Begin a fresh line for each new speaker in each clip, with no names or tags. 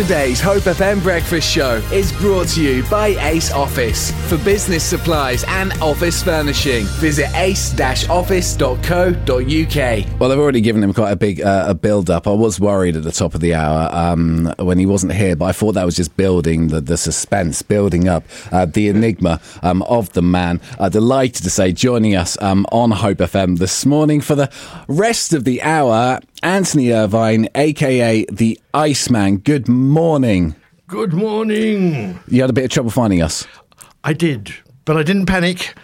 Today's Hope FM breakfast show is brought to you by Ace Office. For business supplies and office furnishing, visit ace-office.co.uk.
Well, they've already given him quite a big uh, a build up. I was worried at the top of the hour um, when he wasn't here, but I thought that was just building the, the suspense, building up uh, the enigma um, of the man. Uh, delighted to say, joining us um, on Hope FM this morning for the rest of the hour, Anthony Irvine, aka the Iceman. Good morning.
Good morning.
You had a bit of trouble finding us.
I did, but I didn't panic.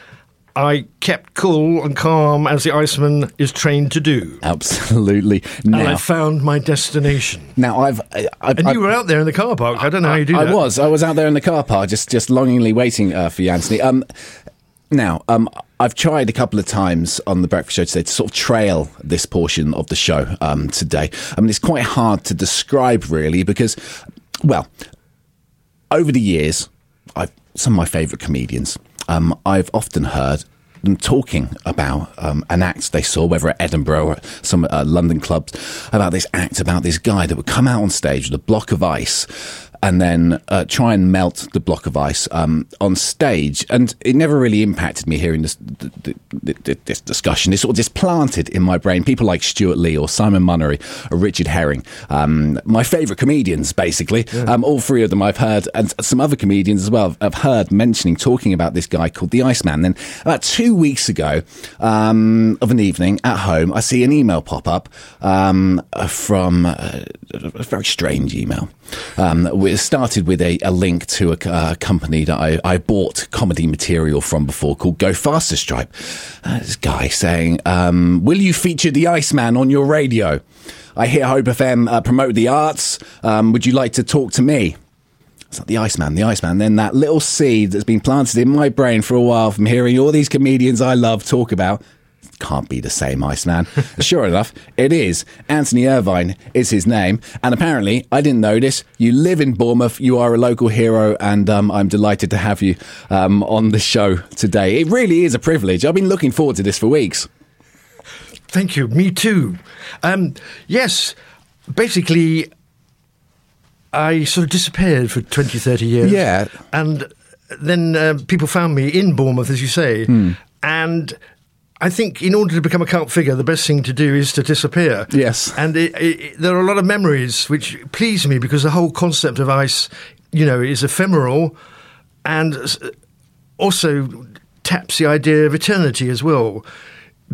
I kept cool and calm as the Iceman is trained to do.
Absolutely.
And I found my destination.
now I've, I,
And you were out there in the car park. I don't know how you do that.
I was. I was out there in the car park, just just longingly waiting uh, for you, Anthony. Um, now, um, I've tried a couple of times on the breakfast show today to sort of trail this portion of the show um, today. I mean, it's quite hard to describe really because, well, over the years, I've some of my favourite comedians. Um, I've often heard them talking about um, an act they saw, whether at Edinburgh or some uh, London clubs, about this act about this guy that would come out on stage with a block of ice and then uh, try and melt the block of ice um, on stage. And it never really impacted me hearing this, th- th- th- this discussion. It's sort of just planted in my brain. People like Stewart Lee or Simon Munnery or Richard Herring, um, my favourite comedians, basically. Um, all three of them I've heard, and some other comedians as well, I've heard mentioning, talking about this guy called the Iceman. Then about two weeks ago um, of an evening at home, I see an email pop up um, from uh, a very strange email. Um, it started with a, a link to a, company that I, I bought comedy material from before called Go Faster Stripe. Uh, this guy saying, um, Will you feature the Iceman on your radio? I hear Hope FM uh, promote the arts. Um, would you like to talk to me? It's like the Iceman, the Iceman. Then that little seed that's been planted in my brain for a while from hearing all these comedians I love talk about can't be the same Iceman. sure enough, it is. Anthony Irvine is his name. And apparently, I didn't know this. You live in Bournemouth. You are a local hero. And um, I'm delighted to have you um, on the show today. It really is a privilege. I've been looking forward to this for weeks.
Thank you. Me too. Um, yes, basically, I sort of disappeared for 20, 30 years.
Yeah.
And then uh, people found me in Bournemouth, as you say.
Hmm.
And I think in order to become a cult figure, the best thing to do is to disappear.
Yes.
And it, it, there are a lot of memories which please me because the whole concept of ice, you know, is ephemeral and also taps the idea of eternity as well.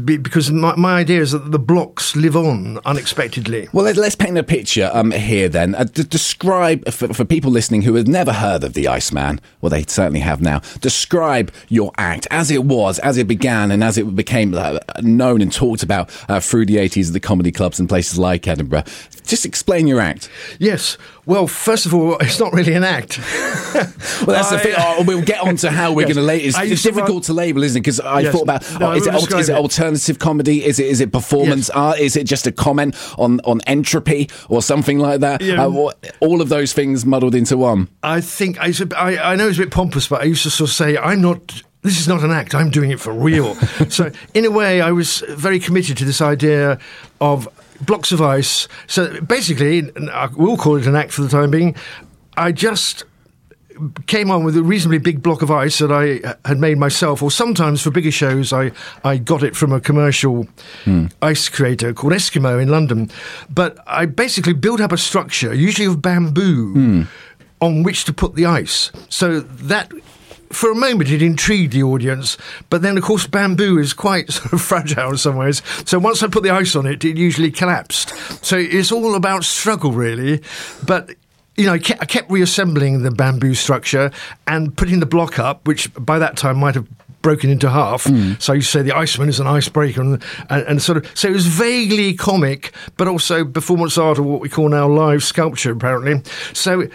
Be- Because my, my idea is that the blocks live on unexpectedly.
Well, let- let's paint a picture um, here then. Uh, d- describe, for, for people listening who have never heard of the Iceman, well, they certainly have now, describe your act as it was, as it began, and as it became uh, known and talked about uh, through the 80s at the comedy clubs and places like Edinburgh. Just explain your act.
Yes. Well, first of all, it's not really an act.
Well, that's the thing. Oh, we'll get on to how we're
Yes.
going to label It's, it's difficult to label, isn't it? Because I
Yes.
thought about, oh,
I
is, it, is it
it.
alternative comedy? Is it is it performance
Yes.
art? Is it just a comment on, on entropy or something like that?
Yeah.
Uh, all of those things muddled into one.
I think I, I, I know it's a bit pompous, but I used to sort of say, I'm not. This is not an act. I'm doing it for real. so, in a way, I was very committed to this idea of blocks of ice. So, basically, I- we'll call it an act for the time being. I just came on with a reasonably big block of ice that I had made myself, or sometimes for bigger shows, I, I got it from a commercial hmm. ice creator called Eskimo in London. But I basically built up a structure, usually of bamboo, hmm. on which to put the ice. So that. For a moment, it intrigued the audience, but then, of course, bamboo is quite sort of fragile in some ways. So once I put the ice on it, it usually collapsed. So it's all about struggle, really. But you know, I kept, I kept reassembling the bamboo structure and putting the block up, which by that time might have broken into half. Hmm. So you say the Iceman is an icebreaker, and, and, and sort of so it was vaguely comic, but also performance art, or what we call now live sculpture, apparently. So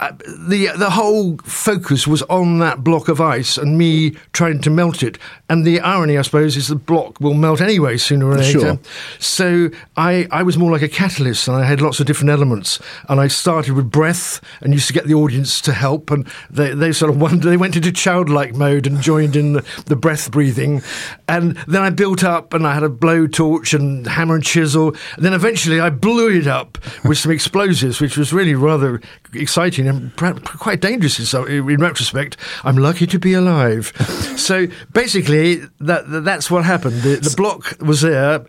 uh, the the whole focus was on that block of ice and me trying to melt it. And the irony, I suppose, is the block will melt anyway sooner or later.
Sure.
So I, I was more like a catalyst, and I had lots of different elements. And I started with breath, and used to get the audience to help, and they, they sort of wondered. They went into childlike mode and joined in the, the breath breathing. And then I built up, and I had a blowtorch and hammer and chisel. And then eventually I blew it up with some explosives, which was really rather exciting and quite dangerous in, so, in retrospect. I'm lucky to be alive. so basically, that, that that's what happened. The, the block was there.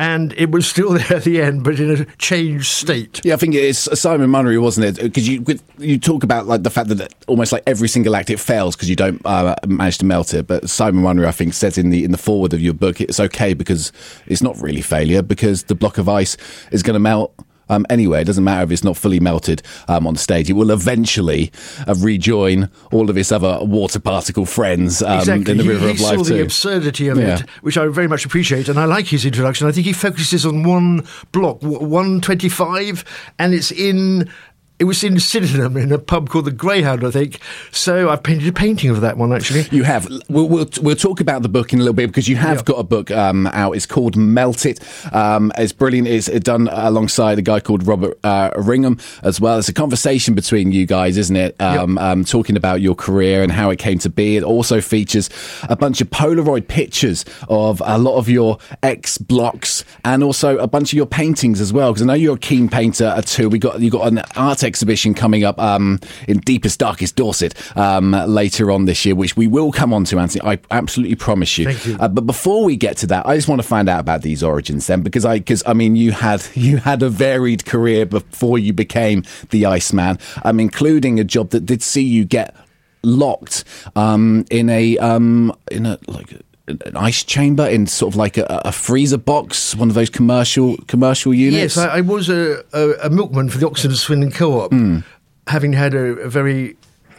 And it was still there at the end, but in a changed state.
Yeah, I think it's Simon Munnery, wasn't it? Because you you talk about like the fact that almost like every single act it fails because you don't uh, manage to melt it. But Simon Munnery, I think, says in the in the forward of your book, it's okay because it's not really failure because the block of ice is going to melt. Um, anyway, it doesn't matter if it's not fully melted um, on stage. It will eventually uh, rejoin all of its other water particle friends um,
exactly.
in the
he,
river
he
of
saw
life
the absurdity of
Yeah.
it, which I very much appreciate, and I like his introduction. I think he focuses on one block, one twenty-five, and it's in. It was in Sydenham in a pub called the Greyhound, I think. So I've painted a painting of that one actually.
You have. We'll, we'll we'll talk about the book in a little bit because you have
Yeah.
got a book um, out. It's called Melt It. Um, it's brilliant. It's done alongside a guy called Robert uh, Ringham as well. It's a conversation between you guys, isn't it? Um, um, talking about your career and how it came to be. It also features a bunch of Polaroid pictures of a lot of your ex blocks and also a bunch of your paintings as well. Because I know you're a keen painter uh, too. We got you got an art exhibition coming up um, in deepest, darkest Dorset um, later on this year, which we will come on to, Anthony. I absolutely promise you.
Thank you.
Uh, but before we get to that, I just want to find out about these origins then, because I, because I mean, you had you had a varied career before you became the Iceman, um, including a job that did see you get locked um, in a um, in a like. An ice chamber in sort of like a, a freezer box, one of those commercial commercial units.
Yes, I, I was a, a, a milkman for the Oxford and Swindon Co-op,
Hmm.
having had a, a very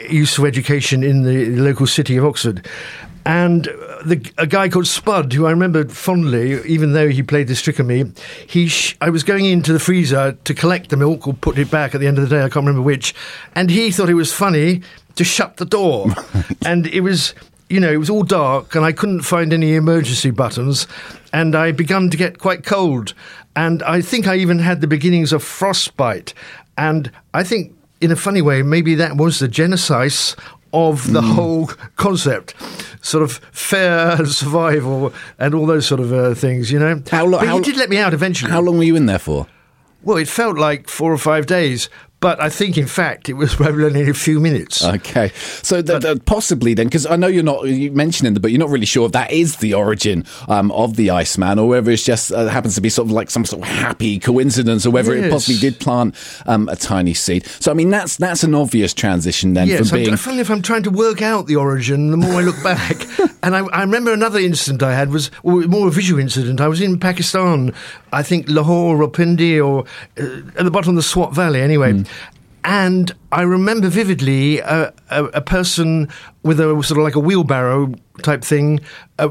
useful education in the local city of Oxford. And the, a guy called Spud, who I remember fondly, even though he played this trick on me, he sh- I was going into the freezer to collect the milk or put it back at the end of the day, I can't remember which, and he thought it was funny to shut the door. and it was you know, it was all dark and I couldn't find any emergency buttons, and I began to get quite cold. And I think I even had the beginnings of frostbite. And I think, in a funny way, maybe that was the genesis of the whole concept. Sort of fair and survival and all those sort of uh, things, you know.
How lo-
but
how-
he did let me out eventually.
How long were you in there for?
Well, it felt like four or five days, but I think, in fact, it was probably only in a few minutes.
Okay, so th- th- possibly then, because I know you're not you mentioned in the book, you're not really sure if that is the origin um, of the Iceman, or whether it's just uh, happens to be sort of like some sort of happy coincidence, or whether it possibly did plant um, a tiny seed. So I mean, that's that's an obvious transition then
Yes,
from being.
funnily enough, I'm trying to work out the origin. The more I look back, and I, I remember another incident I had was well, more a visual incident. I was in Pakistan, I think Lahore or Pindi, or uh, at the bottom of the Swat Valley, anyway.
Hmm.
And I remember vividly a, a, a person with a sort of like a wheelbarrow type thing. Uh,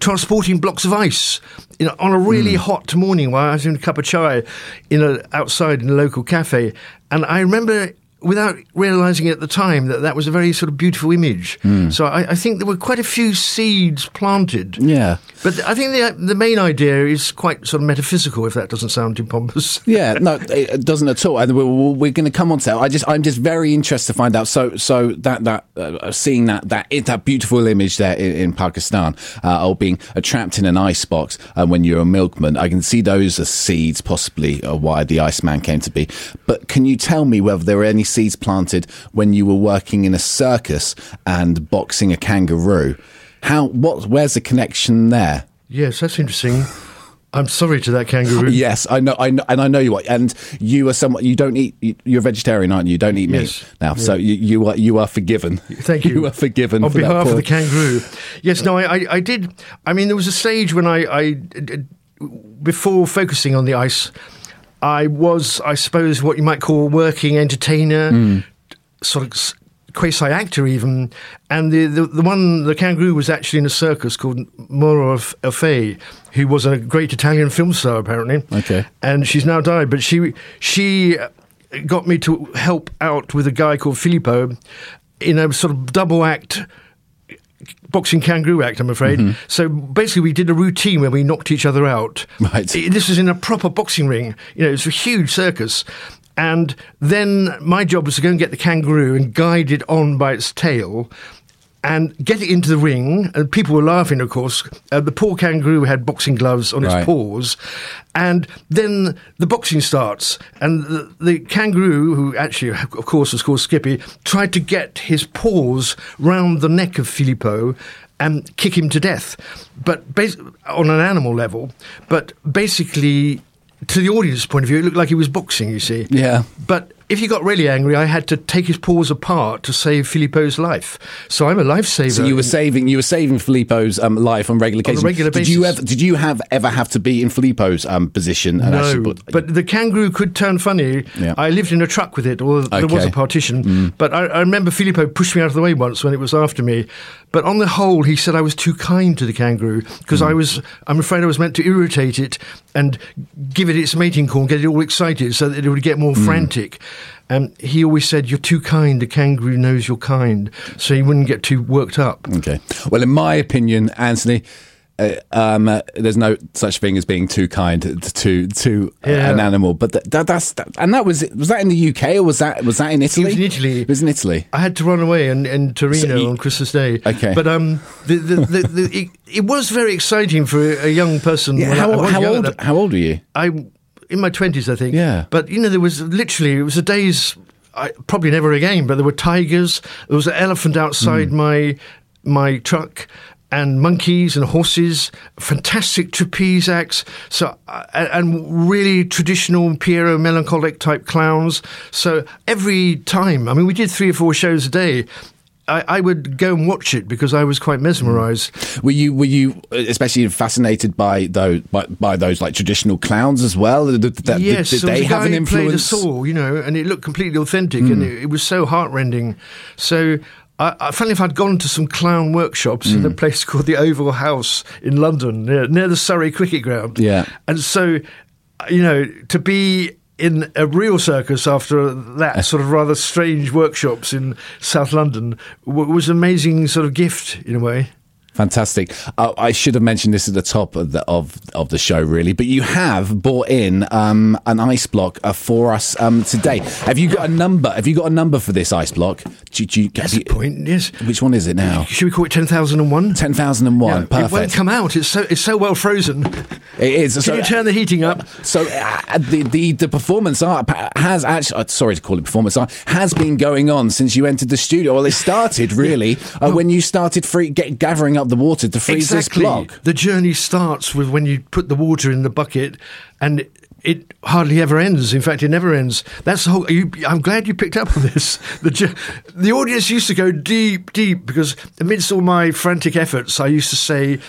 Transporting blocks of ice you know, on a really hot morning while I was having a cup of chai in a, outside in a local cafe. And I remember without realizing at the time that that was a very sort of beautiful image. So I, I think there were quite a few seeds planted.
Yeah.
But I think the the main idea is quite sort of metaphysical. If that doesn't sound too pompous.
Yeah, no, it doesn't at all. And we're, we're going to come on to that. I just, I'm just very interested to find out. So, so that that uh, seeing that that that beautiful image there in, in Pakistan, uh, or being uh, trapped in an ice box uh, when you're a milkman, I can see those as seeds, possibly uh, why the Iceman came to be. But can you tell me whether there were any seeds planted when you were working in a circus and boxing a kangaroo? How? What? Where's the connection there?
Yes, that's interesting. I'm sorry to that kangaroo.
Yes, I know, I know, and I know you are. And you are someone you don't eat. you- You're a vegetarian, aren't you? You don't eat
Yes.
meat now, so you, you are you are forgiven.
Thank you.
You are forgiven
on
for
behalf of the kangaroo. Yes, no, I, I, I did. I mean, there was a stage when I, I, before focusing on the ice, I was, I suppose, what you might call a working entertainer,
Hmm.
sort of quasi actor even. And the, the the one, the kangaroo, was actually in a circus called Moro of Fay, who was a great Italian film star apparently.
Okay.
and she's now died, but she she got me to help out with a guy called Filippo in a sort of double act boxing kangaroo act, I'm afraid.
Mm-hmm.
So basically, we did a routine where we knocked each other out.
Right.
This was in a proper boxing ring. You know, it was a huge circus. And then my job was to go and get the kangaroo and guide it on by its tail and get it into the ring. And people were laughing, of course. Uh, the poor kangaroo had boxing gloves on
Right.
its paws. And then the boxing starts. And the, the kangaroo, who actually, of course, was called Skippy, tried to get his paws round the neck of Filippo and kick him to death. But bas- on an animal level. But basically, to the audience point of view, it looked like he was boxing, you see.
Yeah.
But if he got really angry, I had to take his paws apart to save Filippo's life. So I'm a lifesaver.
So you were saving you were saving Filippo's um, life on regular
On a
occasions.
regular
did you ever did you have ever have to be in Filippo's um, position? And
No,
put-
but the kangaroo could turn funny.
Yeah.
I lived in a truck with it, or there was
Okay. Mm.
a partition. But I, I remember Filippo pushed me out of the way once when it was after me. But on the whole, he said I was too kind to the kangaroo because
Mm.
I was. I'm afraid I was meant to irritate it and give it its mating call and get it all excited so that it would get more
Mm.
frantic. And he always said, "You're too kind. The kangaroo knows you're kind, so he wouldn't get too worked up."
Okay. Well, in my opinion, Anthony, uh, um, uh, there's no such thing as being too kind to to, uh,
Yeah.
an animal. But th- that, that's that, and that was was that in the UK or was that was that in Italy?
It was in Italy.
It was in Italy.
I had to run away in, in Torino
So you-
on Christmas Day.
Okay.
but um, the, the, the, the, it, it was very exciting for a, young person.
Yeah. How, how old how old were you?
I in my twenties, I think.
Yeah.
But you know, there was literally it was a day's. I, probably never again. But there were tigers. There was an elephant outside
Hmm.
my my truck. And monkeys and horses, fantastic trapeze acts, so uh, and really traditional Pierrot melancholic type clowns. So every time, I mean, we did three or four shows a day. I, I would go and watch it because I was quite mesmerised. Mm.
Were you were you uh, especially fascinated by those by, by those like traditional clowns as well? Did, did, did-
yes,
did they have an
who played a
influence?
Saw, you know, and it looked completely authentic, and mm. it, it was so heartrending. So. I, I funny if I'd gone to some clown workshops in a
mm.
place called the Oval House in London, near, near the Surrey Cricket Ground.
Yeah.
and so, you know, to be in a real circus after that sort of rather strange workshops in South London w- was an amazing sort of gift in a way.
Fantastic. Uh, I should have mentioned this at the top of the of, of the show, really. But you have bought in um, an ice block uh, for us um, today. Have you got a number? Have you got a number for this ice block? Do, do you,
That's
you-
the point. Yes.
Which one is it now?
Should we call it ten thousand and one?
Ten thousand and one.
It won't come out. It's so it's so well frozen.
It is.
Can
So-
you turn the heating up?
So uh, the, the the performance art has actually uh, sorry to call it performance art has been going on since you entered the studio. Well, it started really uh, when you started free, get, gathering up the water to freeze
exactly.
this block.
The journey starts with when you put the water in the bucket, and it hardly ever ends. In fact, it never ends. That's the whole. You, I'm glad you picked up on this. The the audience used to go deep, deep because amidst all my frantic efforts, I used to say.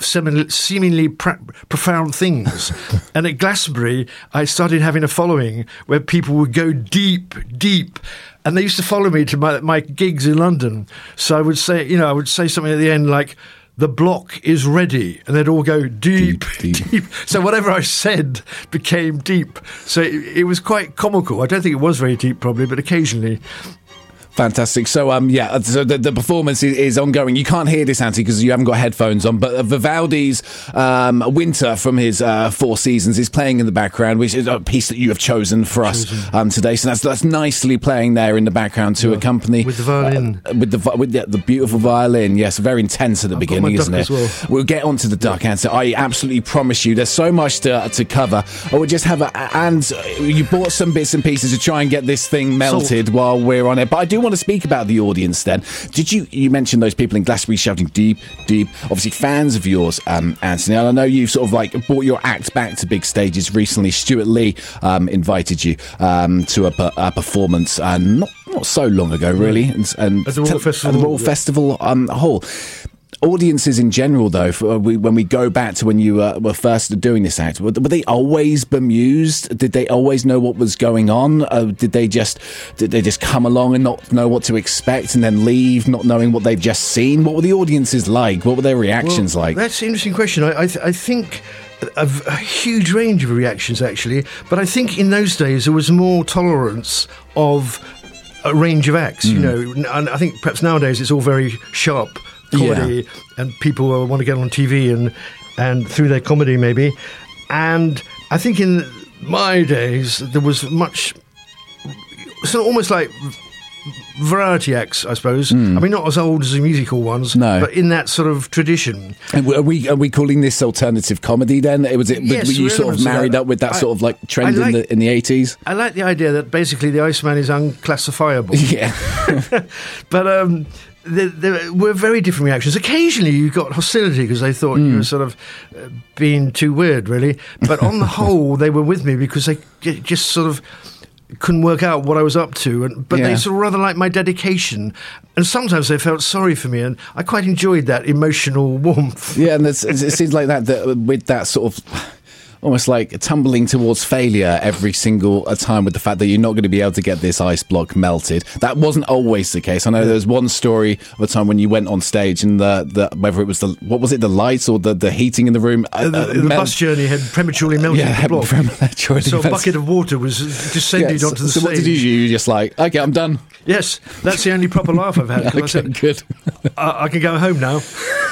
Seemingly, seemingly pra- profound things, and at Glastonbury, I started having a following where people would go deep, deep, and they used to follow me to my, my gigs in London. So I would say, you know, I would say something at the end like, the block is ready, and they'd all go deep,
Deep,
deep.
deep.
So whatever I said became deep. So it, it was quite comical. I don't think it was very deep, probably, but occasionally.
Fantastic. So, um, yeah, so the, the performance is, is ongoing. You can't hear this, Antti, because you haven't got headphones on. But uh, Vivaldi's um, Winter from his uh, Four Seasons is playing in the background, which is a piece that you have chosen for us um, today. So that's that's nicely playing there in the background to accompany
with the violin.
uh, with the with the, the beautiful violin. Yes, very intense at the
I've
beginning, isn't it?
well.
We'll get onto the duck answer. I absolutely promise you, there's so much to to cover. I would just have a and you bought some bits and pieces to try and get this thing melted while we're on it. But I do want to speak about the audience. Then, did you you mentioned those people in Glastonbury shouting deep, deep? Obviously, fans of yours, um, Anthony. And I know you've sort of like brought your act back to big stages recently. Stewart Lee um, invited you um, to a, a performance, uh, not not so long ago, really, and, and
At the Royal
tell-
Festival
the Royal
yeah.
Festival um, Hall. Audiences in general, though, for, uh, we, when we go back to when you uh, were first doing this act, were, were they always bemused? Did they always know what was going on? Uh, did they just did they just come along and not know what to expect and then leave, not knowing what they've just seen? What were the audiences like? What were their reactions
Well,
like?
That's an interesting question. I, I, th- I think a huge range of reactions actually. But I think in those days there was more tolerance of a range of acts. You know, and I think perhaps nowadays it's all very sharp comedy, and people uh, want to get on TV and and through their comedy maybe. And I think in my days there was much, so almost like variety acts, I suppose. I mean, not as old as the musical ones,
No.
but in that sort of tradition.
And Are we are we calling this alternative comedy then? Was it
Yes,
were you sort of married up with that
I-
sort of like trend
I
in the in the eighties?
I like the idea that basically the Iceman is unclassifiable.
Yeah,
But um, there, there were very different reactions. Occasionally, you got hostility because they thought you were sort of uh, being too weird, really. But on the whole, they were with me because they j- just sort of couldn't work out what I was up to. And but
Yeah.
they sort of rather liked my dedication, and sometimes they felt sorry for me, and I quite enjoyed that emotional warmth.
yeah, and it seems like that, that with that sort of. Almost like tumbling towards failure every single uh, time with the fact that you're not going to be able to get this ice block melted. That wasn't always the case. I know there was one story of a time when you went on stage and the, the whether it was the what was it the lights or the, the heating in the room uh,
the,
uh,
the
mel-
bus journey had prematurely melted
yeah,
the block.
prematurely
So a bucket of water was descended
Yeah,
onto
so,
the
so
stage.
what did you do? You just like okay, I'm done.
Yes, that's the only proper laugh I've had. 'cause I said,
good.
I, I can go home now.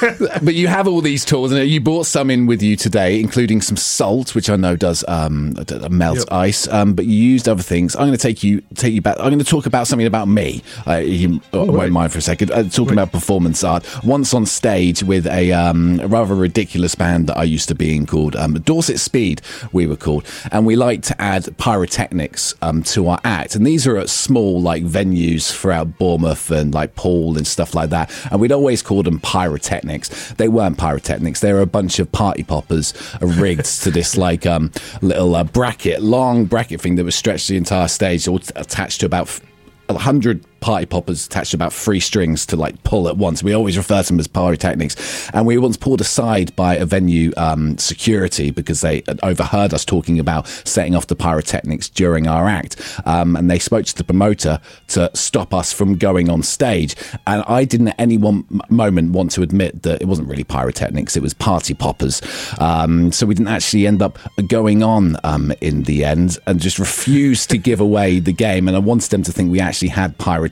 but you have all these tools, and you brought some in with you today, including some salt, which I know does um, melt
Yep.
ice. Um, but you used other things. I'm going to take you take you back. I'm going to talk about something about me. Uh, you uh, won't
right.
mind for a second. Uh, talking
Right.
about performance art. Once on stage with a, um, rather ridiculous band that I used to be in called um, Dorset Speed. We were called, and we like to add pyrotechnics um, to our act. And these are at small like venues throughout Bournemouth and like Poole and stuff like that. And we'd always call them pyrotechnics. They weren't pyrotechnics. They were a bunch of party poppers uh, rigged to this like um, little uh, bracket, long bracket thing that was stretched the entire stage, all attached to about. f- a hundred party poppers attached about three strings to like pull at once. We always refer to them as pyrotechnics. And we were once pulled aside by a venue um, security because they overheard us talking about setting off the pyrotechnics during our act. Um, and they spoke to the promoter to stop us from going on stage. And I didn't at any one moment want to admit that it wasn't really pyrotechnics, it was party poppers. Um, so we didn't actually end up going on um, in the end and just refused to give away the game. And I wanted them to think we actually had pyrotechnics.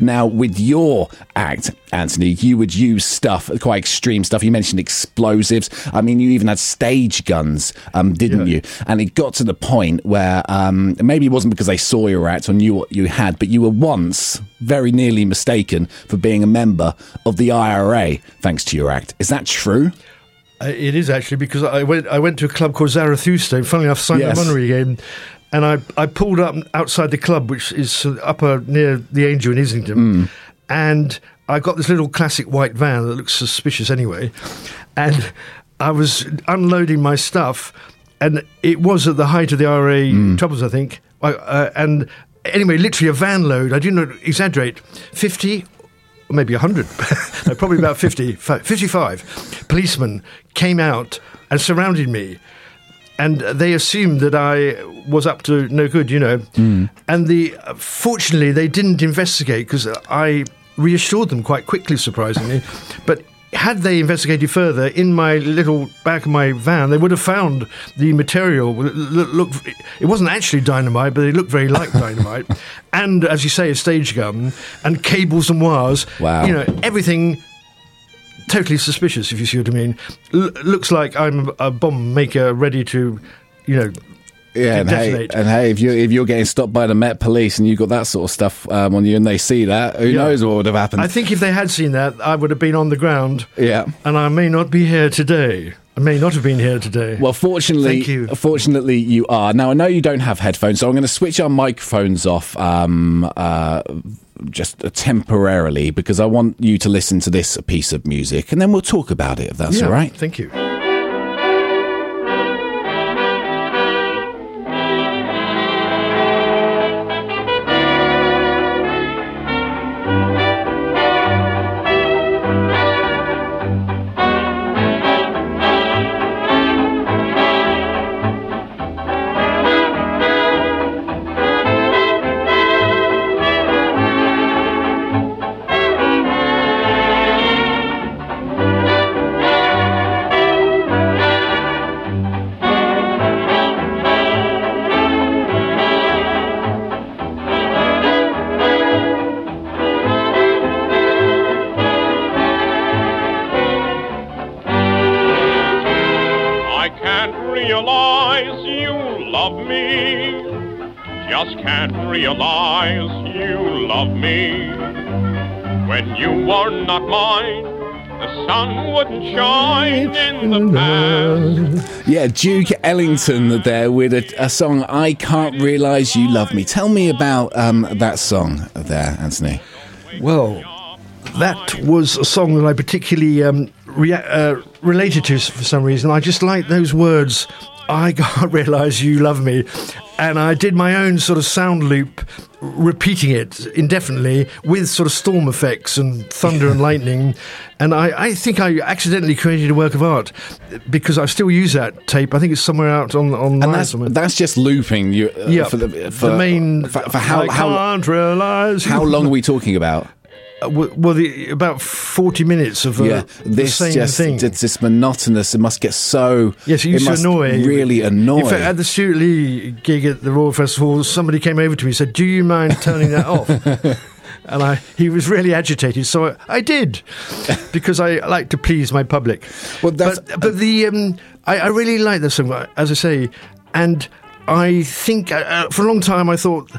Now, with your act, Anthony, you would use stuff, quite extreme stuff. You mentioned explosives. I mean, you even had stage guns, um, didn't
Yeah.
you? And it got to the point where um, maybe it wasn't because they saw your act or knew what you had, but you were once very nearly mistaken for being a member of the IRA thanks to your act. Is that true?
Uh, It is actually because I went. I went to a club called Zarathustra. and Funnily enough, Simon
Yes.
Munnery game, and I I pulled up outside the club, which is upper near the Angel in Islington, and I got this little classic white van that looks suspicious anyway, and I was unloading my stuff, and it was at the height of the RA troubles, I think, I, uh, and. Anyway, literally a van load. I not exaggerate. Fifty or maybe 100, no, probably about 50, 55 policemen came out and surrounded me. And they assumed that I was up to no good, you know. Hmm. And the fortunately, they didn't investigate because I reassured them quite quickly, surprisingly. but had they investigated further, in my little back of my van, they would have found the material. Look, look, it wasn't actually dynamite, but it looked very like dynamite. And as you say, a stage gun and cables and wires.
Wow.
You know, everything totally suspicious, if you see what I mean. L- looks like I'm a bomb maker ready to, you know,
Yeah, and hey, and hey, if you if you're getting stopped by the Met Police and you've got that sort of stuff um, on you, and they see that, who
Yeah.
knows what would have happened?
I think if they had seen that, I would have been on the ground.
yeah.
And I may not be here today. I may not have been here today.
Well, fortunately,
Thank you.
fortunately, you are. Now, I know you don't have headphones, so I'm going to switch our microphones off um, uh, just temporarily because I want you to listen to this piece of music and then we'll talk about it if that's
Yeah,
all right.
Thank you.
Duke Ellington there with a, a song, I Can't Realise You Love Me. Tell me about um, that song there, Anthony.
Well, that was a song that I particularly um, rea- uh, related to for some reason. I just like those words. I can't realise you love me, and I did my own sort of sound loop, repeating it indefinitely with sort of storm effects and thunder and lightning. And I, I think I accidentally created a work of art because I still use that tape. I think it's somewhere out on online
And that's, that's just looping you uh,
yeah,
for the, for,
the main.
for, for how,
I
how,
can't realise
how long are we talking about?
Well, the, about 40 minutes of uh,
yeah,
the same
just
thing.
it's just monotonous. It must get so.
Yes, it used
must
to annoy.
Really annoy.
In fact, at the Stewart Lee gig at the Royal Festival, somebody came over to me and said, Do you mind turning that off? and I, he was really agitated, so I, I did, because I like to please my public.
Well, that's-
but, but the um, I, I really like this song, as I say, and I think uh, uh, for a long time I thought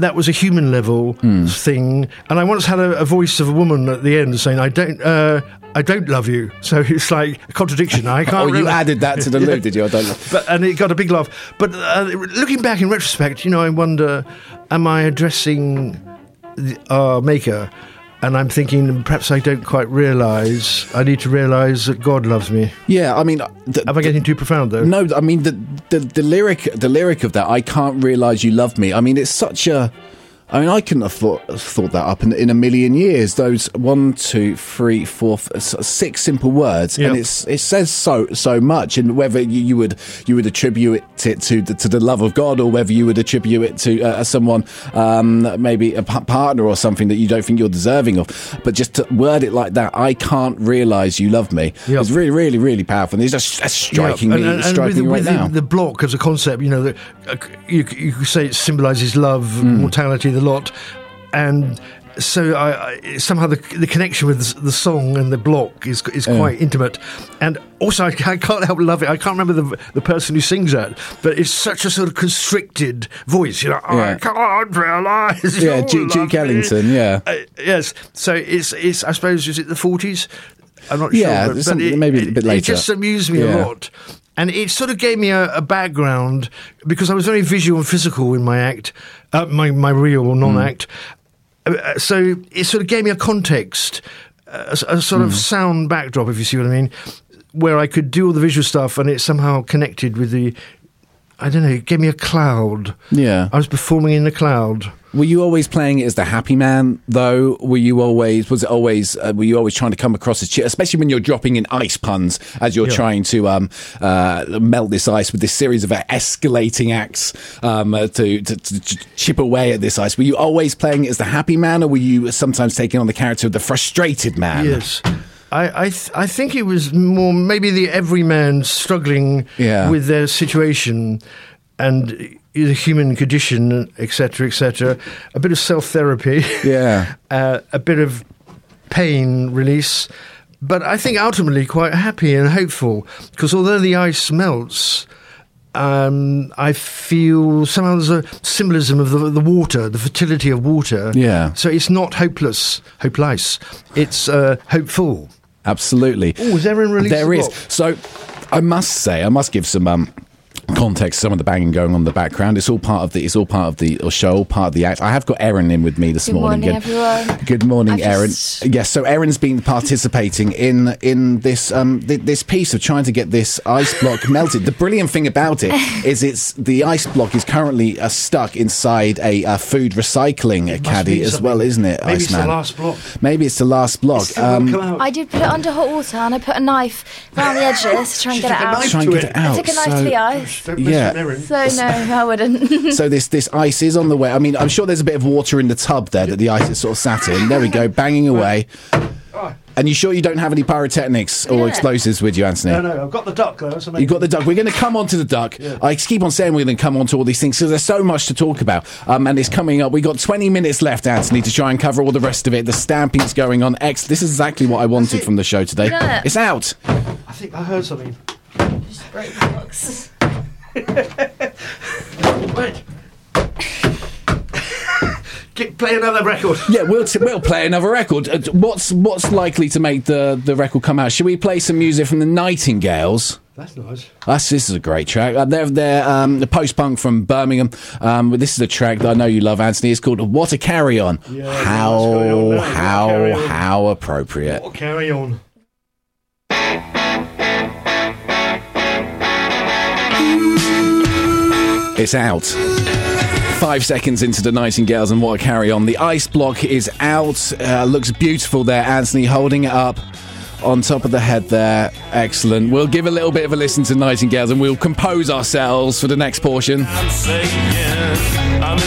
that was a human level
Hmm.
thing, and I once had a, a voice of a woman at the end saying, "I don't, uh, I don't love you." So it's like a contradiction. I can't.
Oh, you
really-
added that to the loop, did you? I don't know.
but and it got a big laugh. But uh, looking back in retrospect, you know, I wonder, am I addressing the, our maker? And I'm thinking perhaps I don't quite realise. I need to realise that God loves me.
Yeah, I mean, the,
Am I getting too profound though?
No, I mean the, the the lyric the lyric of that I can't realize you love me. I mean it's such a I mean I couldn't have thought thought that up in, in a million years. Those one, two, three, four, six simple words, and it's it says so so much. And whether you, you would you would attribute it to the, to the love of God, or whether you would attribute it to uh, someone um, maybe a p- partner or something that you don't think you're deserving of, but just to word it like that, I can't realize you love me.
Yeah.
It's really really really powerful. And it's just that's striking me,
and, and, and
striking
with,
me right
with
now.
the, the block as a concept, you know, the, uh, you, you could say it symbolises love,
Hmm.
mortality, the lot, and so I, I, somehow the, the connection with the, the song and the block is is quite intimate, and also I, I can't help love it. I can't remember the the person who sings that, but it's such a sort of constricted voice. You know,
Yeah.
I can't realise.
Yeah, Duke- Duke. Ellington, yeah.
Uh, yes. So it's it's I suppose is it the forties? I'm not
Yeah,
sure. but- but it,
maybe a
it-
bit
It just amused me
Yeah.
a lot. And it sort of gave me a, a background because I was very visual and physical in my act, uh, my, my real or non act. Uh, so it sort of gave me a context, a, a sort of sound backdrop, if you see what I mean, where I could do all the visual stuff and it somehow connected with the. I don't know, it gave me a cloud.
Yeah.
I was performing in the cloud.
Were you always playing it as the happy man, though? Were you always was it always uh, were you always trying to come across as cheer, especially when you're dropping in ice puns as you're
Yeah.
trying to um, uh, melt this ice with this series of escalating acts um, uh, to, to, to chip away at this ice? Were you always playing it as the happy man, or were you sometimes taking on the character of the frustrated man?
Yes. I, I, th- I think it was more maybe the everyman struggling
Yeah.
with their situation and the human condition, etc., etc. A bit of self therapy,
Yeah.
uh, a bit of pain release, but I think ultimately quite happy and hopeful because although the ice melts. Um, I feel somehow there's a symbolism of the, the water, the fertility of water.
Yeah.
So it's not hopeless, hopeless. It's uh, hopeful.
Absolutely.
Oh, is
There
the
is.
book?
So I must say, I must give some um, context some of the banging going on in the background. It's all part of the. It's all part of the show, all part of the act. I have got Erin in with me this
Good
morning.
morning, everyone.
Good morning,
I've
Erin.
just-
Yes. So Erin's been participating in in this um th- this piece of trying to get this ice block melted. The brilliant thing about it is it's the ice block is currently uh, stuck inside a uh, food recycling
Must
caddy as well, isn't it?
Maybe it's
Iceman?
the last block.
Maybe it's the last block. Um.
I did put it under hot water and I put a knife around the edges to try and get it out.
knife
try and get
it.
it out.
I took a knife
so-
to the ice.
Don't mess
Yeah.
with
So no, I wouldn't.
So this this ice is on the way. I mean, I'm sure there's a bit of water in the tub there that the ice is sort of sat in. There we go, banging away. And you sure you don't have any pyrotechnics or
Yeah.
explosives with you, Anthony?
No, no, I've got the duck though. So
You got the duck. We're going to come on to the duck. I keep on saying we're going to come on to all these things because there's so much to talk about. Um, and it's coming up. We've got 20 minutes left, Anthony, to try and cover all the rest of it. The stamping's going on. X. This is exactly what I wanted from the show today.
done it.
It's out.
I think I heard something.
Just break the box.
Wait. Get, play another record.
Yeah, we'll t- we'll play another record. Uh, what's what's likely to make the the record come out? Should we play some music from the Nightingales?
That's nice.
That's, this is a great track. Uh, they're they're um, the post punk from Birmingham. Um, this is a track that I know you love, Anthony. It's called "What a Carry On."
Yeah, what's going on
how
now?
how
Carry On.
how appropriate.
Oh, carry on.
It's out. Five seconds into the Nightingales and what carry on. The ice block is out. Uh, looks beautiful there. Anthony holding it up on top of the head there. Excellent. We'll give a little bit of a listen to Nightingales and we'll compose ourselves for the next portion.
I'm saying I'm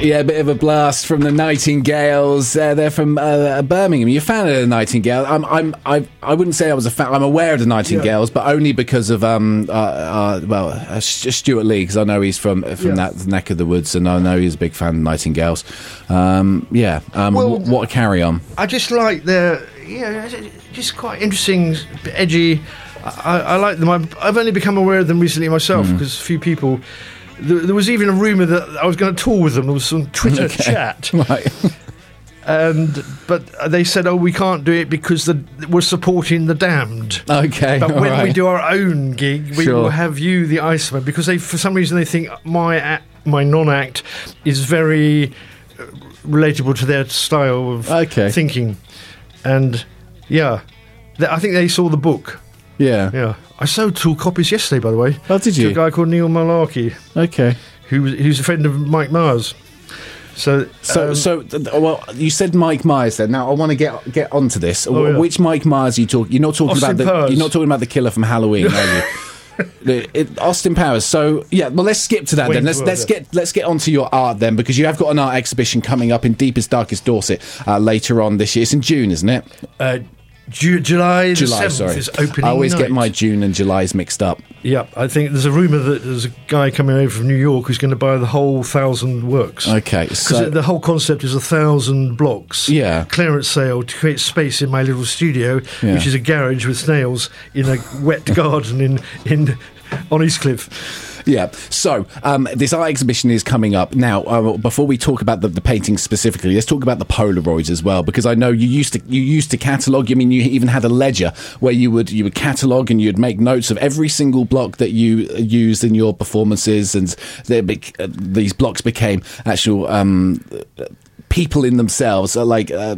Yeah, a
bit of a blast from the Nightingales. Uh, they're from uh, Birmingham. You're a fan of the Nightingales? I'm. I'm. I. I wouldn't say I was a fan. I'm aware of the Nightingales, but only because of um. Uh, uh, well, uh, Stewart Lee, because I know he's from from
Yeah.
that neck of the woods, and I know he's a big fan of Nightingales. Um. Yeah. Um.
Well,
wh- what a carry on.
I just like their, yeah, just quite interesting, edgy. I, I like them. I've, I've only become aware of them recently myself
Mm.
because a few people. There, there was even a rumor that I was going to tour with them. There was some Twitter chat,
Right.
and but they said, "Oh, we can't do it because the, we're supporting the damned."
okay.
But when we do our own gig, we
Sure.
will have you, the Iceman, because they, for some reason, they think my act, my non-act is very uh, relatable to their style of
Okay.
thinking, and yeah, I think they saw the book.
Yeah.
Yeah, I sold two copies yesterday, by the way.
Oh, did you?
To
you?
a guy called Neil Mullarkey,
Okay.
who was who's a friend of Mike Myers. So,
So,
um,
so th- th- well, you said Mike Myers. Then now I want to get get onto this.
Oh, yeah.
Which Mike Myers are you talking? You're not talking
Austin
about the.
Powers.
You're not talking about the killer from Halloween, are you? The- it- Austin Powers. So yeah, well, let's skip to that then. Let's
World,
let's
yeah.
get let's get onto your art then because you have got an art exhibition coming up in deepest darkest Dorset uh, later on this year. It's in June, isn't it?
uh, Ju- July the
July.
7th
Sorry,
is opening
I always get my June and July's mixed up.
Yeah, I think there's a rumor that there's a guy coming over from New York who's going to buy the whole thousand works.
Okay,
Because
so
the whole concept is a thousand blocks.
Yeah.
Clearance sale to create space in my little studio,
Yeah.
which is a garage with snails in a wet garden in in on Eastcliff.
Yeah. So um, this art exhibition is coming up now. Uh, before we talk about the, the paintings specifically, let's talk about the Polaroids as well, because I know you used to you used to catalog. I mean, you even had a ledger where you would you would catalog and you'd make notes of every single block that you uh, used in your performances, and they uh, these blocks became actual um, uh, people in themselves, uh, like. Uh,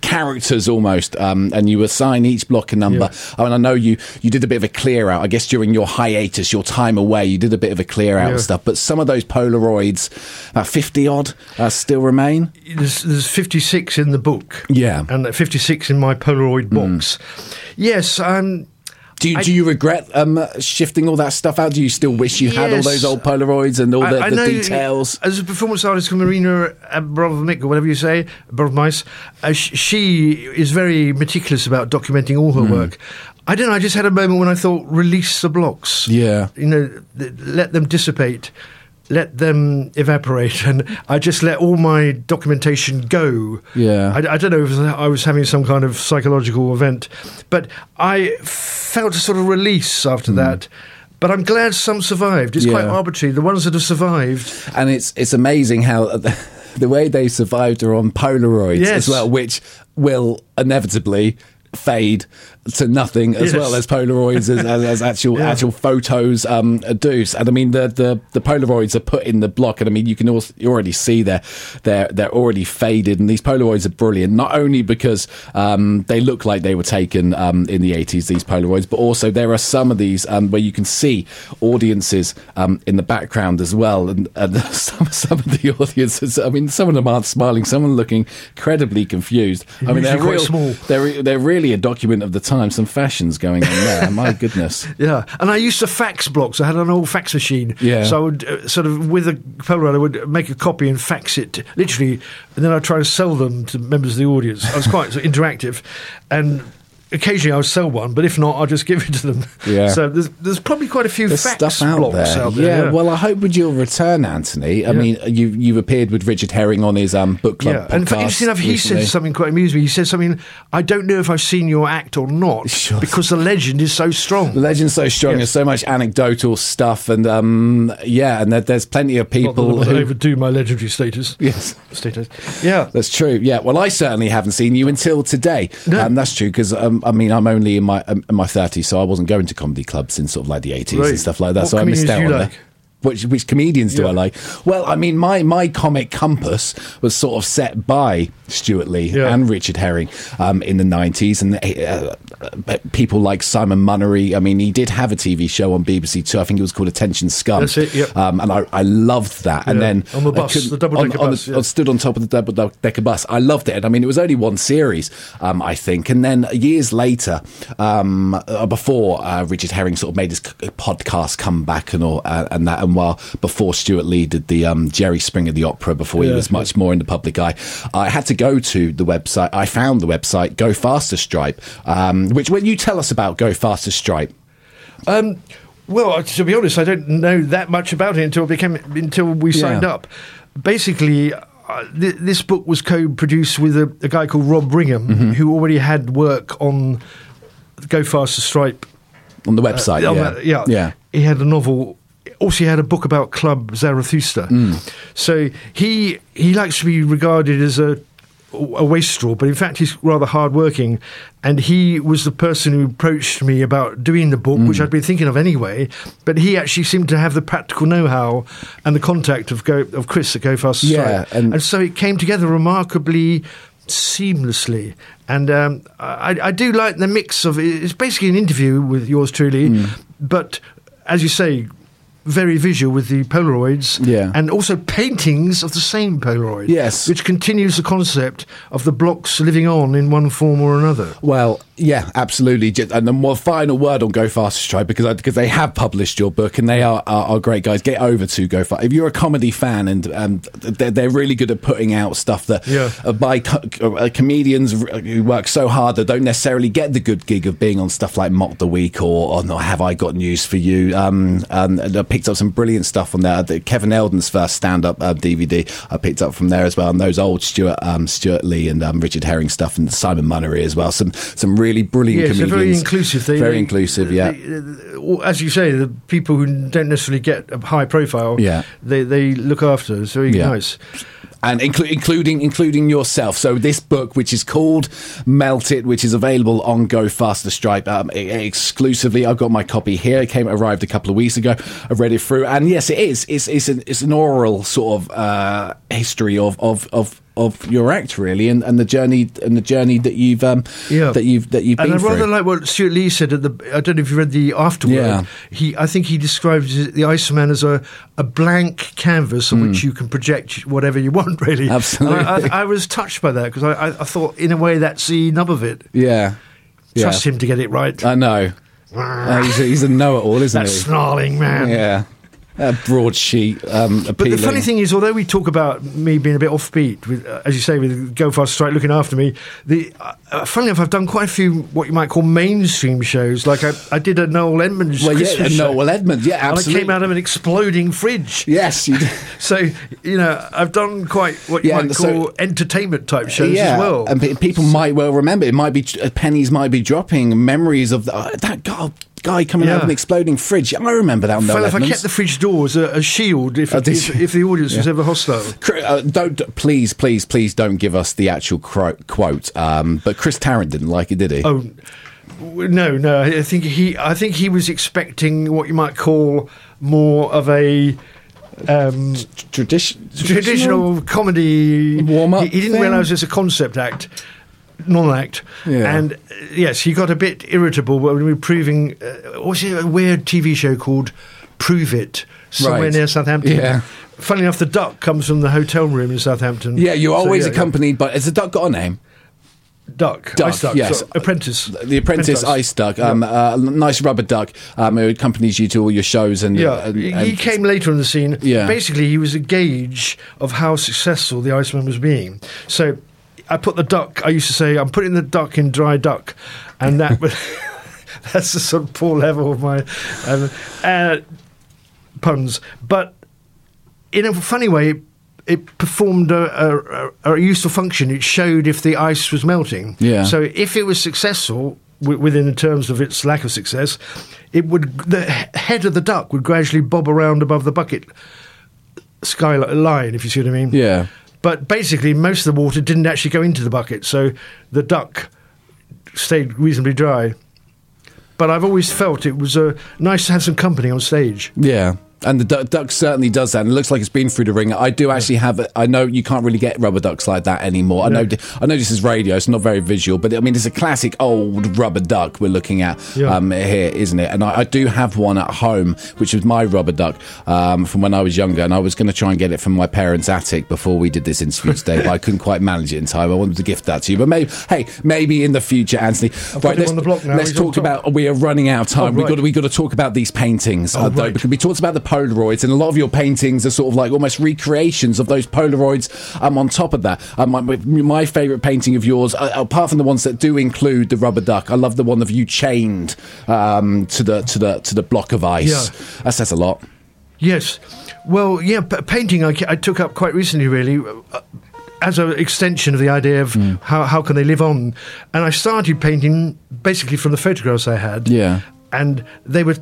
characters almost um, and you assign each block a number
Yeah.
I mean, I know you you did a bit of a clear out I guess during your hiatus your time away you did a bit of a clear out
Yeah.
and stuff but some of those Polaroids about 50 odd uh, still remain
There's, there's 56 in the book.
Yeah. Mm.
And 56 in my Polaroid box. Yes, um,
do you,
I-
do you regret um, shifting all that stuff out do you still wish you had all those old Polaroids and all the,
I, I
the
know
details
As a performance artist Marina Abrovnik, or whatever you say, Abrovmice, uh, she is very meticulous about documenting all her
Hmm.
work. I don't know, I just had a moment when I thought, release the blocks.
Yeah.
You know, th- let them dissipate. Let them evaporate, and I just let all my documentation go.
Yeah.
I, I don't know if I was having some kind of psychological event, but I felt a sort of release after that. But I'm glad some survived. It's quite
Hmm.
Arbitrary. The ones that have survived,
and it's it's amazing how the, the way they survived are on Polaroids
Yes.
as well, which will inevitably fade to nothing, as
Yes.
well as Polaroids as, as, as actual
Yeah.
actual photos um, do. And I mean, the, the the Polaroids are put in the block, and I mean, you can also, you already see they're they're they're already faded, and these Polaroids are brilliant. Not only because um, they look like they were taken um, in the eighties, these Polaroids, but also there are some of these um, where you can see audiences um, in the background as well, and, and some some of the audiences. I mean, some of them aren't smiling, some of them looking incredibly confused. I mean, they're real,
small.
They're they're really a document of the time. Some fashions going on there. My goodness.
Yeah, and I used to fax blocks. I had an old fax machine.
Yeah.
So I would uh, sort of with a Polaroid, I would make a copy and fax it literally, and then I'd try to sell them to members of the audience. I was quite interactive, and. Occasionally, I would sell one, but if not, I'll just give it to them.
Yeah.
So there's there's probably quite a few
There's stuff out there.
out there.
Yeah, well, I hope with your return, Anthony. I
Yeah.
mean, you you've appeared with Richard Herring on his um, book club.
Yeah, and
podcast
interesting enough, he
recently.
said something quite amusing. He said something. I don't know if I've seen your act or not
Sure.
because the legend is so strong.
The legend's so strong.
Yes.
There's so much anecdotal stuff, and um, yeah, and there, there's plenty of people who.
overdo my legendary status.
Yes.
status. Yeah,
That's true. Yeah. Well, I certainly haven't seen you until today.
No.
Um, that's true because um, I mean I'm only in my um, in my 30s, so I wasn't going to comedy clubs since sort of like the 80s
Right.
and stuff like that.
What
so I missed out on
like?
Which, which comedians do
Yeah.
I like? Well, I mean, my, my comic compass was sort of set by Stewart Lee
Yeah.
and Richard Herring um, in the 90s. And uh, people like Simon Munnery. I mean, he did have a TV show on BBC Two. I think it was called Attention Scum.
That's it, yep.
Um, and I, I loved that. And
Yeah.
then
On the bus, the double-decker
on- on
bus.
I stood on top of the double decker bus. I loved it. I mean, it was only one series, um, I think. And then years later, um, uh, before uh, Richard Herring sort of made his podcast comeback and all, uh, and that, and while before Stewart Lee did the um, Jerry Springer the opera, before he was much more in the public eye, I had to go to the website. I found the website Go Faster Stripe, um, which when you tell us about Go Faster Stripe.
Um, well, uh, to be honest, I don't know that much about it until it became until we signed
Yeah.
up. Basically, uh, th- this book was co-produced with a, a guy called Rob Brigham,
Mm-hmm.
who already had work on Go Faster Stripe.
On the website,
Uh, on
yeah.
that- yeah,
yeah.
He had a novel. Also, he had a book about Club Zarathustra.
Mm.
So he he likes to be regarded as a a wastrel, but in fact he's rather hardworking. And he was the person who approached me about doing the book,
Mm.
which I'd been thinking of anyway. But he actually seemed to have the practical know-how and the contact of Go, of Chris at Go Fast
Yeah, and-
and so it came together remarkably seamlessly. And um, I, I do like the mix of it's basically an interview with yours truly,
Mm.
but as you say, very visual with the Polaroids,
Yeah.
and also paintings of the same Polaroid,
Yes.
which continues the concept of the blocks living on in one form or another.
Well, yeah, absolutely. And then one final word on Go Faster Stripe because I, because they have published your book and they are, are, are great guys. Get over to Go Fast If you're a comedy fan and um, they're, they're really good at putting out stuff that
Yeah.
uh, by co- uh, comedians who work so hard that don't necessarily get the good gig of being on stuff like Mock the Week or, or Have I Got News for You? Um, um, picked up some brilliant stuff on there. The Kevin Eldon's first stand up uh, DVD I picked up from there as well. And those old Stewart um, Stewart Lee and um, Richard Herring stuff and Simon Munnery as well. Some some really brilliant
they're
comedians.
very inclusive. They,
very
they-
inclusive, yeah.
they- as you say, the people who don't necessarily get a high profile,
Yeah.
they they look after. It's very
Yeah.
nice.
And inclu- including including yourself. So this book, which is called Melt It, which is available on Go Faster Stripe um, exclusively. I've got my copy here. It came arrived a couple of weeks ago. I've read it through, and yes, it is. It's it's an, it's an oral sort of uh, history of of of. Of your act, really, and, and the journey and the journey that you've um
Yeah.
that you've that you've
And
been
I rather
through.
like what Stewart Lee said at the. I don't know if you read the afterword.
Yeah.
He, I think he describes the Iceman as a, a blank canvas on which you can project whatever you want. Really,
Hmm. Absolutely.
I, I, I was touched by that because I, I, I thought, in a way, that's the nub of it.
yeah, yeah.
Trust him to get it right.
I know. Uh, he's, a, he's a know-it-all, isn't
that
he?
snarling man.
Yeah, a broadsheet. Um,
But the funny thing is, although we talk about me being a bit offbeat, with, uh, as you say, with Go Fast Stripe looking after me, the uh, funnily enough, I've done quite a few what you might call mainstream shows. Like I, I did a Noel Edmonds
Well, yeah,
Christmas
and
show,
Noel Edmonds, yeah, absolutely.
and I came out of an exploding fridge.
Yes, you.
So you know, I've done quite what you
Yeah,
might
and so-
call entertainment type shows
yeah,
as well.
and pe- people might well remember. It might be uh, pennies might be dropping. Memories of the, uh, that guy, guy coming out of an exploding fridge. I remember that. on
Felt if I kept the fridge door as a, a shield if, if, if the audience was ever hostile.
Uh, don't please, please, please don't give us the actual cro- quote. Um, but Chris Tarrant didn't like it, did he?
Oh, No, no. I think he. I think he was expecting what you might call more of a um,
Tradition,
traditional comedy
Warm-up
He, he didn't realise it's a concept act, non-act.
Yeah.
And uh, yes, he got a bit irritable when we were proving. Uh, what's it? A weird TV show called Prove It, somewhere
Right.
near Southampton.
Yeah.
Funnily enough, the duck comes from the hotel room in Southampton.
Yeah, you're always
yeah, yeah.
accompanied by. Has the duck got a name?
Duck,
Duck,
ice duck,
yes.
so- apprentice,
The Apprentice Ice Duck, um, uh, nice rubber duck, um, who accompanies you to all your shows and
Yeah,
and,
he
and-
he came later on the scene.
Yeah.
Basically, he was a gauge of how successful the Iceman was being. So I put the duck, I used to say, I'm putting the duck in dry duck. And that was, that's the sort of poor level of my um, uh, puns. But in a funny way, it, it performed a, a, a useful function. It showed if the ice was melting.
Yeah.
So if it was successful wi- within the terms of its lack of success, it would the head of the duck would gradually bob around above the bucket skyline line, if you see what I mean.
Yeah.
But basically, most of the water didn't actually go into the bucket, so the duck stayed reasonably dry. But I've always felt it was uh, nice to have some company on stage.
Yeah. And the du- duck certainly does that. And it looks like it's been through the wringer. I do actually have. A, I know you can't really get rubber ducks like that anymore. I know. I know this is radio. It's not very visual, but I mean, it's a classic old rubber duck we're looking at
Yeah.
um, here, isn't it? And I, I do have one at home, which was my rubber duck um, from when I was younger. And I was going to try and get it from my parents' attic before we did this interview today, but I couldn't quite manage it in time. I wanted to gift that to you, but maybe, hey, maybe in the future, Anthony.
got him
let's,
on the block now.
let's talk about. We are running out of time.
Oh,
We've got to, we got to talk about these paintings,
Oh,
uh, though,
right.
because we talked about the Polaroids, and a lot of your paintings are sort of like almost recreations of those Polaroids. Um, on top of that, um, my, my favourite painting of yours, uh, apart from the ones that do include the rubber duck, I love the one of you chained um, to the to the to the block of ice.
Yeah.
That says a lot.
Yes. Well, yeah, painting I, I took up quite recently, really, uh, as an extension of the idea of how, how can they live on. And I started painting basically from the photographs I had.
Yeah.
And they were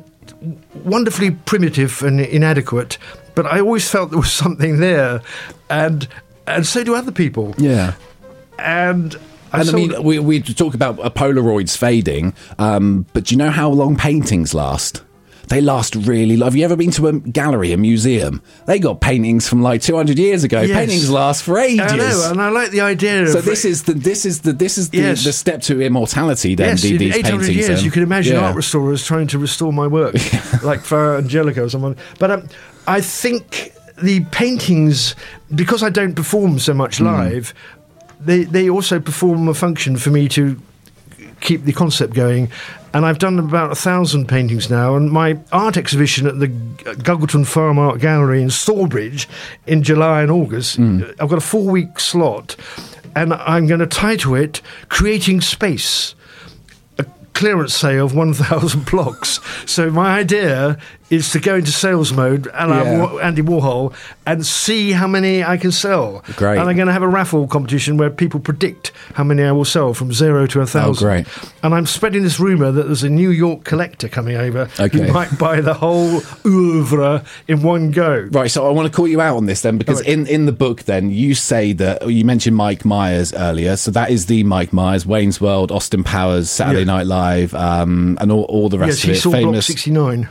wonderfully primitive and inadequate, but I always felt there was something there. And, and so do other people.
Yeah.
And I,
And I mean, we, we talk about uh, Polaroids fading, um, but do you know how long paintings last? They last really. Long. Have you ever been to a gallery, a museum? They got paintings from like 200 years ago.
Yes.
Paintings last for ages.
I know, and I like the idea
so
of
this is the this is the this is the,
Yes.
the step to immortality. Then
Yes,
the- these
800
paintings.
years,
then.
you can imagine
Yeah.
art restorers trying to restore my work, like Fra Angelico or someone. But um, I think the paintings, because I don't perform so much
Hmm.
live, they, they also perform a function for me to keep the concept going. And I've done about a thousand paintings now. And my art exhibition at the Guggleton Farm Art Gallery in Stalbridge in July and August, I've got a four week slot. And I'm going to title it Creating Space a clearance sale of 1,000 blocks. So my idea is to go into sales mode, and
Yeah.
Andy Warhol, and see how many I can sell.
Great.
And I'm going to have a raffle competition where people predict how many I will sell from zero to a thousand.
Oh, great.
And I'm spreading this rumor that there's a New York collector coming over
Okay.
who might buy the whole oeuvre in one go.
Right, so I want to call you out on this then, because in, in the book, then you say that you mentioned Mike Myers earlier, so that is the Mike Myers, Wayne's World, Austin Powers, Saturday
Yeah.
Night Live, um, and all, all the rest
Yes,
of
he
it.
saw Block 69.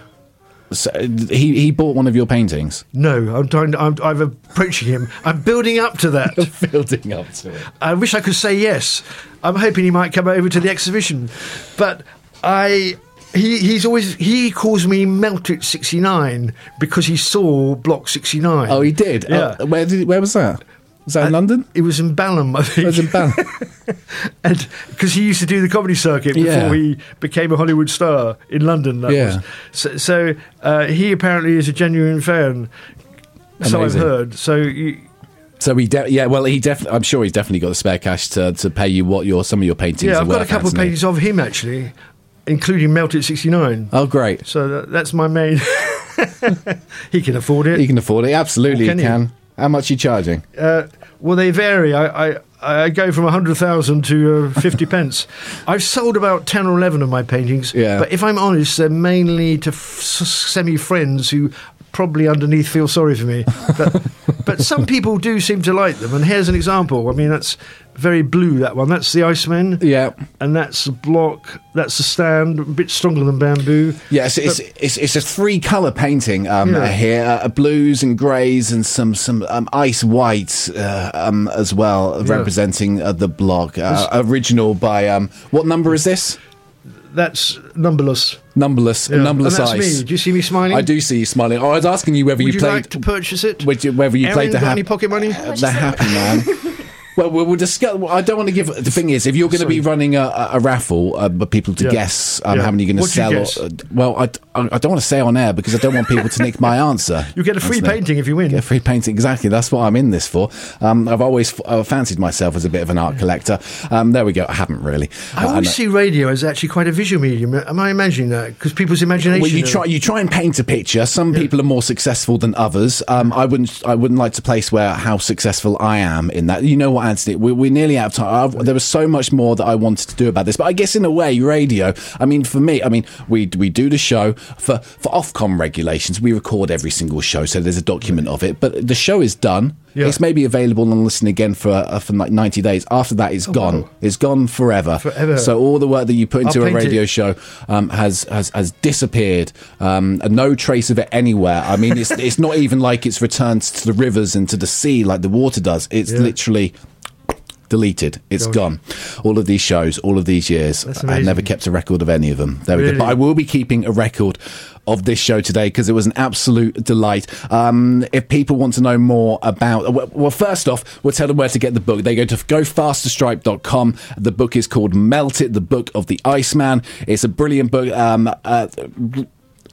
So, he he bought one of your paintings.
No, I'm trying. To, I'm, I'm approaching him. I'm building up to that.
Building up to it.
I wish I could say yes. I'm hoping he might come over to the exhibition, but I. He, he's always he calls me Melted sixty nine because he saw Block sixty nine.
Oh, he did.
Yeah.
Oh, where did? Where was that? Was that in
Uh,
London?
It was in Balham, I
It
think.
was in Bal-
and because he used to do the comedy circuit before
Yeah.
he became a Hollywood star in London. That
Yeah.
was. So, so uh, he apparently is a genuine fan. So I've heard. So you,
So he, de- yeah, well, he definitely. I'm sure he's definitely got the spare cash to, to pay you what your some of your paintings.
yeah,
are
I've got a couple of paintings of him actually, including Melted sixty nine.
Oh, great!
So that, that's my main. he can afford it.
He can afford it. Absolutely,
Can
you
you?
can. How much are you charging?
Uh, well, they vary. I, I, I go from 100,000 to uh, 50 pence. I've sold about 10 or 11 of my paintings.
Yeah.
But if I'm honest, they're mainly to f- semi friends who probably underneath feel sorry for me. But but some people do seem to like them. And here's an example. I mean, that's very blue. That one. That's the Iceman.
Yeah.
And that's the block. That's the stand. A bit stronger than bamboo.
Yes, it's, it's, it's a three colour painting um,
Yeah.
here, uh, blues and greys and some some um, ice whites uh, um, as well, representing uh, the block. Uh, original by um, what number is this?
That's numberless.
Numberless,
Yeah.
numberless
and that's
ice.
me. Do you see me smiling?
I do see you smiling. Oh, I was asking you whether
Would
you
you,
played.
like to purchase it?
would you- whether you
Erin,
played the
got any pocket money?
the happy man. Well, we'll, we'll discuss. well, I don't want to give. The thing is, if you're going to be running a, a, raffle, uh, but people to
Yeah.
guess um,
Yeah.
how many you're going to
What do you
sell. Or, uh, well, I, I, don't want to say on air because I don't want people to nick my answer.
You get a free painting if you win.
Get a free painting, exactly. That's what I'm in this for. Um, I've always f- uh, fancied myself as a bit of an art collector. Um, there we go. I haven't really.
I
Uh,
always
know-
see radio as actually quite a visual medium. Am I imagining that? Because people's imagination.
Well, you
are-
try you try and paint a picture. Some people are more successful than others. Um, I wouldn't I wouldn't like to place where how successful I am in that. You know what, Anthony? We're, we're nearly out of time. I've, there was so much more that I wanted to do about this, but I guess in a way, radio. I mean, for me, I mean, we we do the show for for Ofcom regulations. We record every single show, so there's a document of it. But the show is done.
Yeah.
It's maybe available on listen again for uh, for like 90 days. After that, it's gone.
wow.
It's gone forever.
Forever.
So all the work that you put
I'll
into a
paint it.
radio show um, has, has has disappeared. Um, and no trace of it anywhere. I mean, it's it's not even like it's returned to the rivers and to the sea like the water does. It's
Yeah.
literally deleted. It's gone. All of these shows, all of these years, I've never kept a record of any of them. There we go. But I will be keeping a record of this show today because it was an absolute delight. Um, if people want to know more about, well, well, first off, we'll tell them where to get the book. They go to gofasterstripe.com. The book is called Melt It, the Book of the Iceman. It's a brilliant book. Um, uh,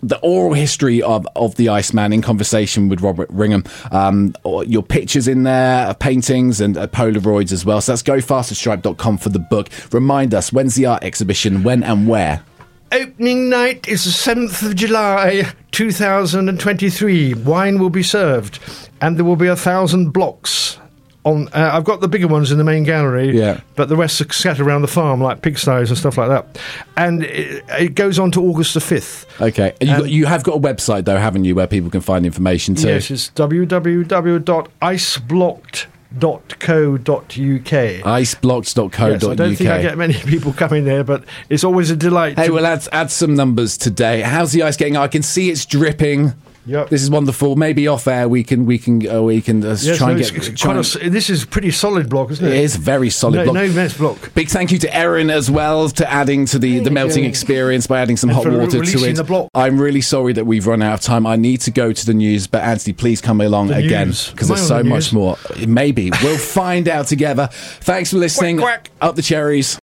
the oral history of, of the Iceman in conversation with Robert Ringham. Um, your pictures in there, uh, paintings and uh, Polaroids as well. So that's gofasterstripe.com for the book. Remind us, when's the art exhibition? When and where?
Opening night is the 7th of July 2023. Wine will be served, and there will be a thousand blocks. On, uh, I've got the bigger ones in the main gallery,
Yeah.
but the rest are scattered around the farm, like pigsties and stuff like that. And it, it goes on to August the 5th.
Okay. And you, got, you have got a website, though, haven't you, where people can find information too?
Yes, it's www.iceblocked.co.uk.
Iceblocks.co.uk.
Yes, I don't think I get many people coming there, but it's always a delight.
Hey,
to-
well, add, add some numbers today. How's the ice getting? I can see it's dripping.
Yep.
This is wonderful. Maybe off air we can we can uh, we can uh,
Yes,
try
no,
and get.
it's
try
a this is a pretty solid block, isn't it?
it is very solid
no,
block.
no mess block.
Big thank you to Erin as well to adding to the, the melting experience by adding some
And
hot water to it.
the block.
I'm really sorry that we've run out of time. I need to go to the news, but Anthony, please come along
The
again because there's so
the
much more. Maybe we'll find out together. Thanks for listening.
quack.
Up the cherries.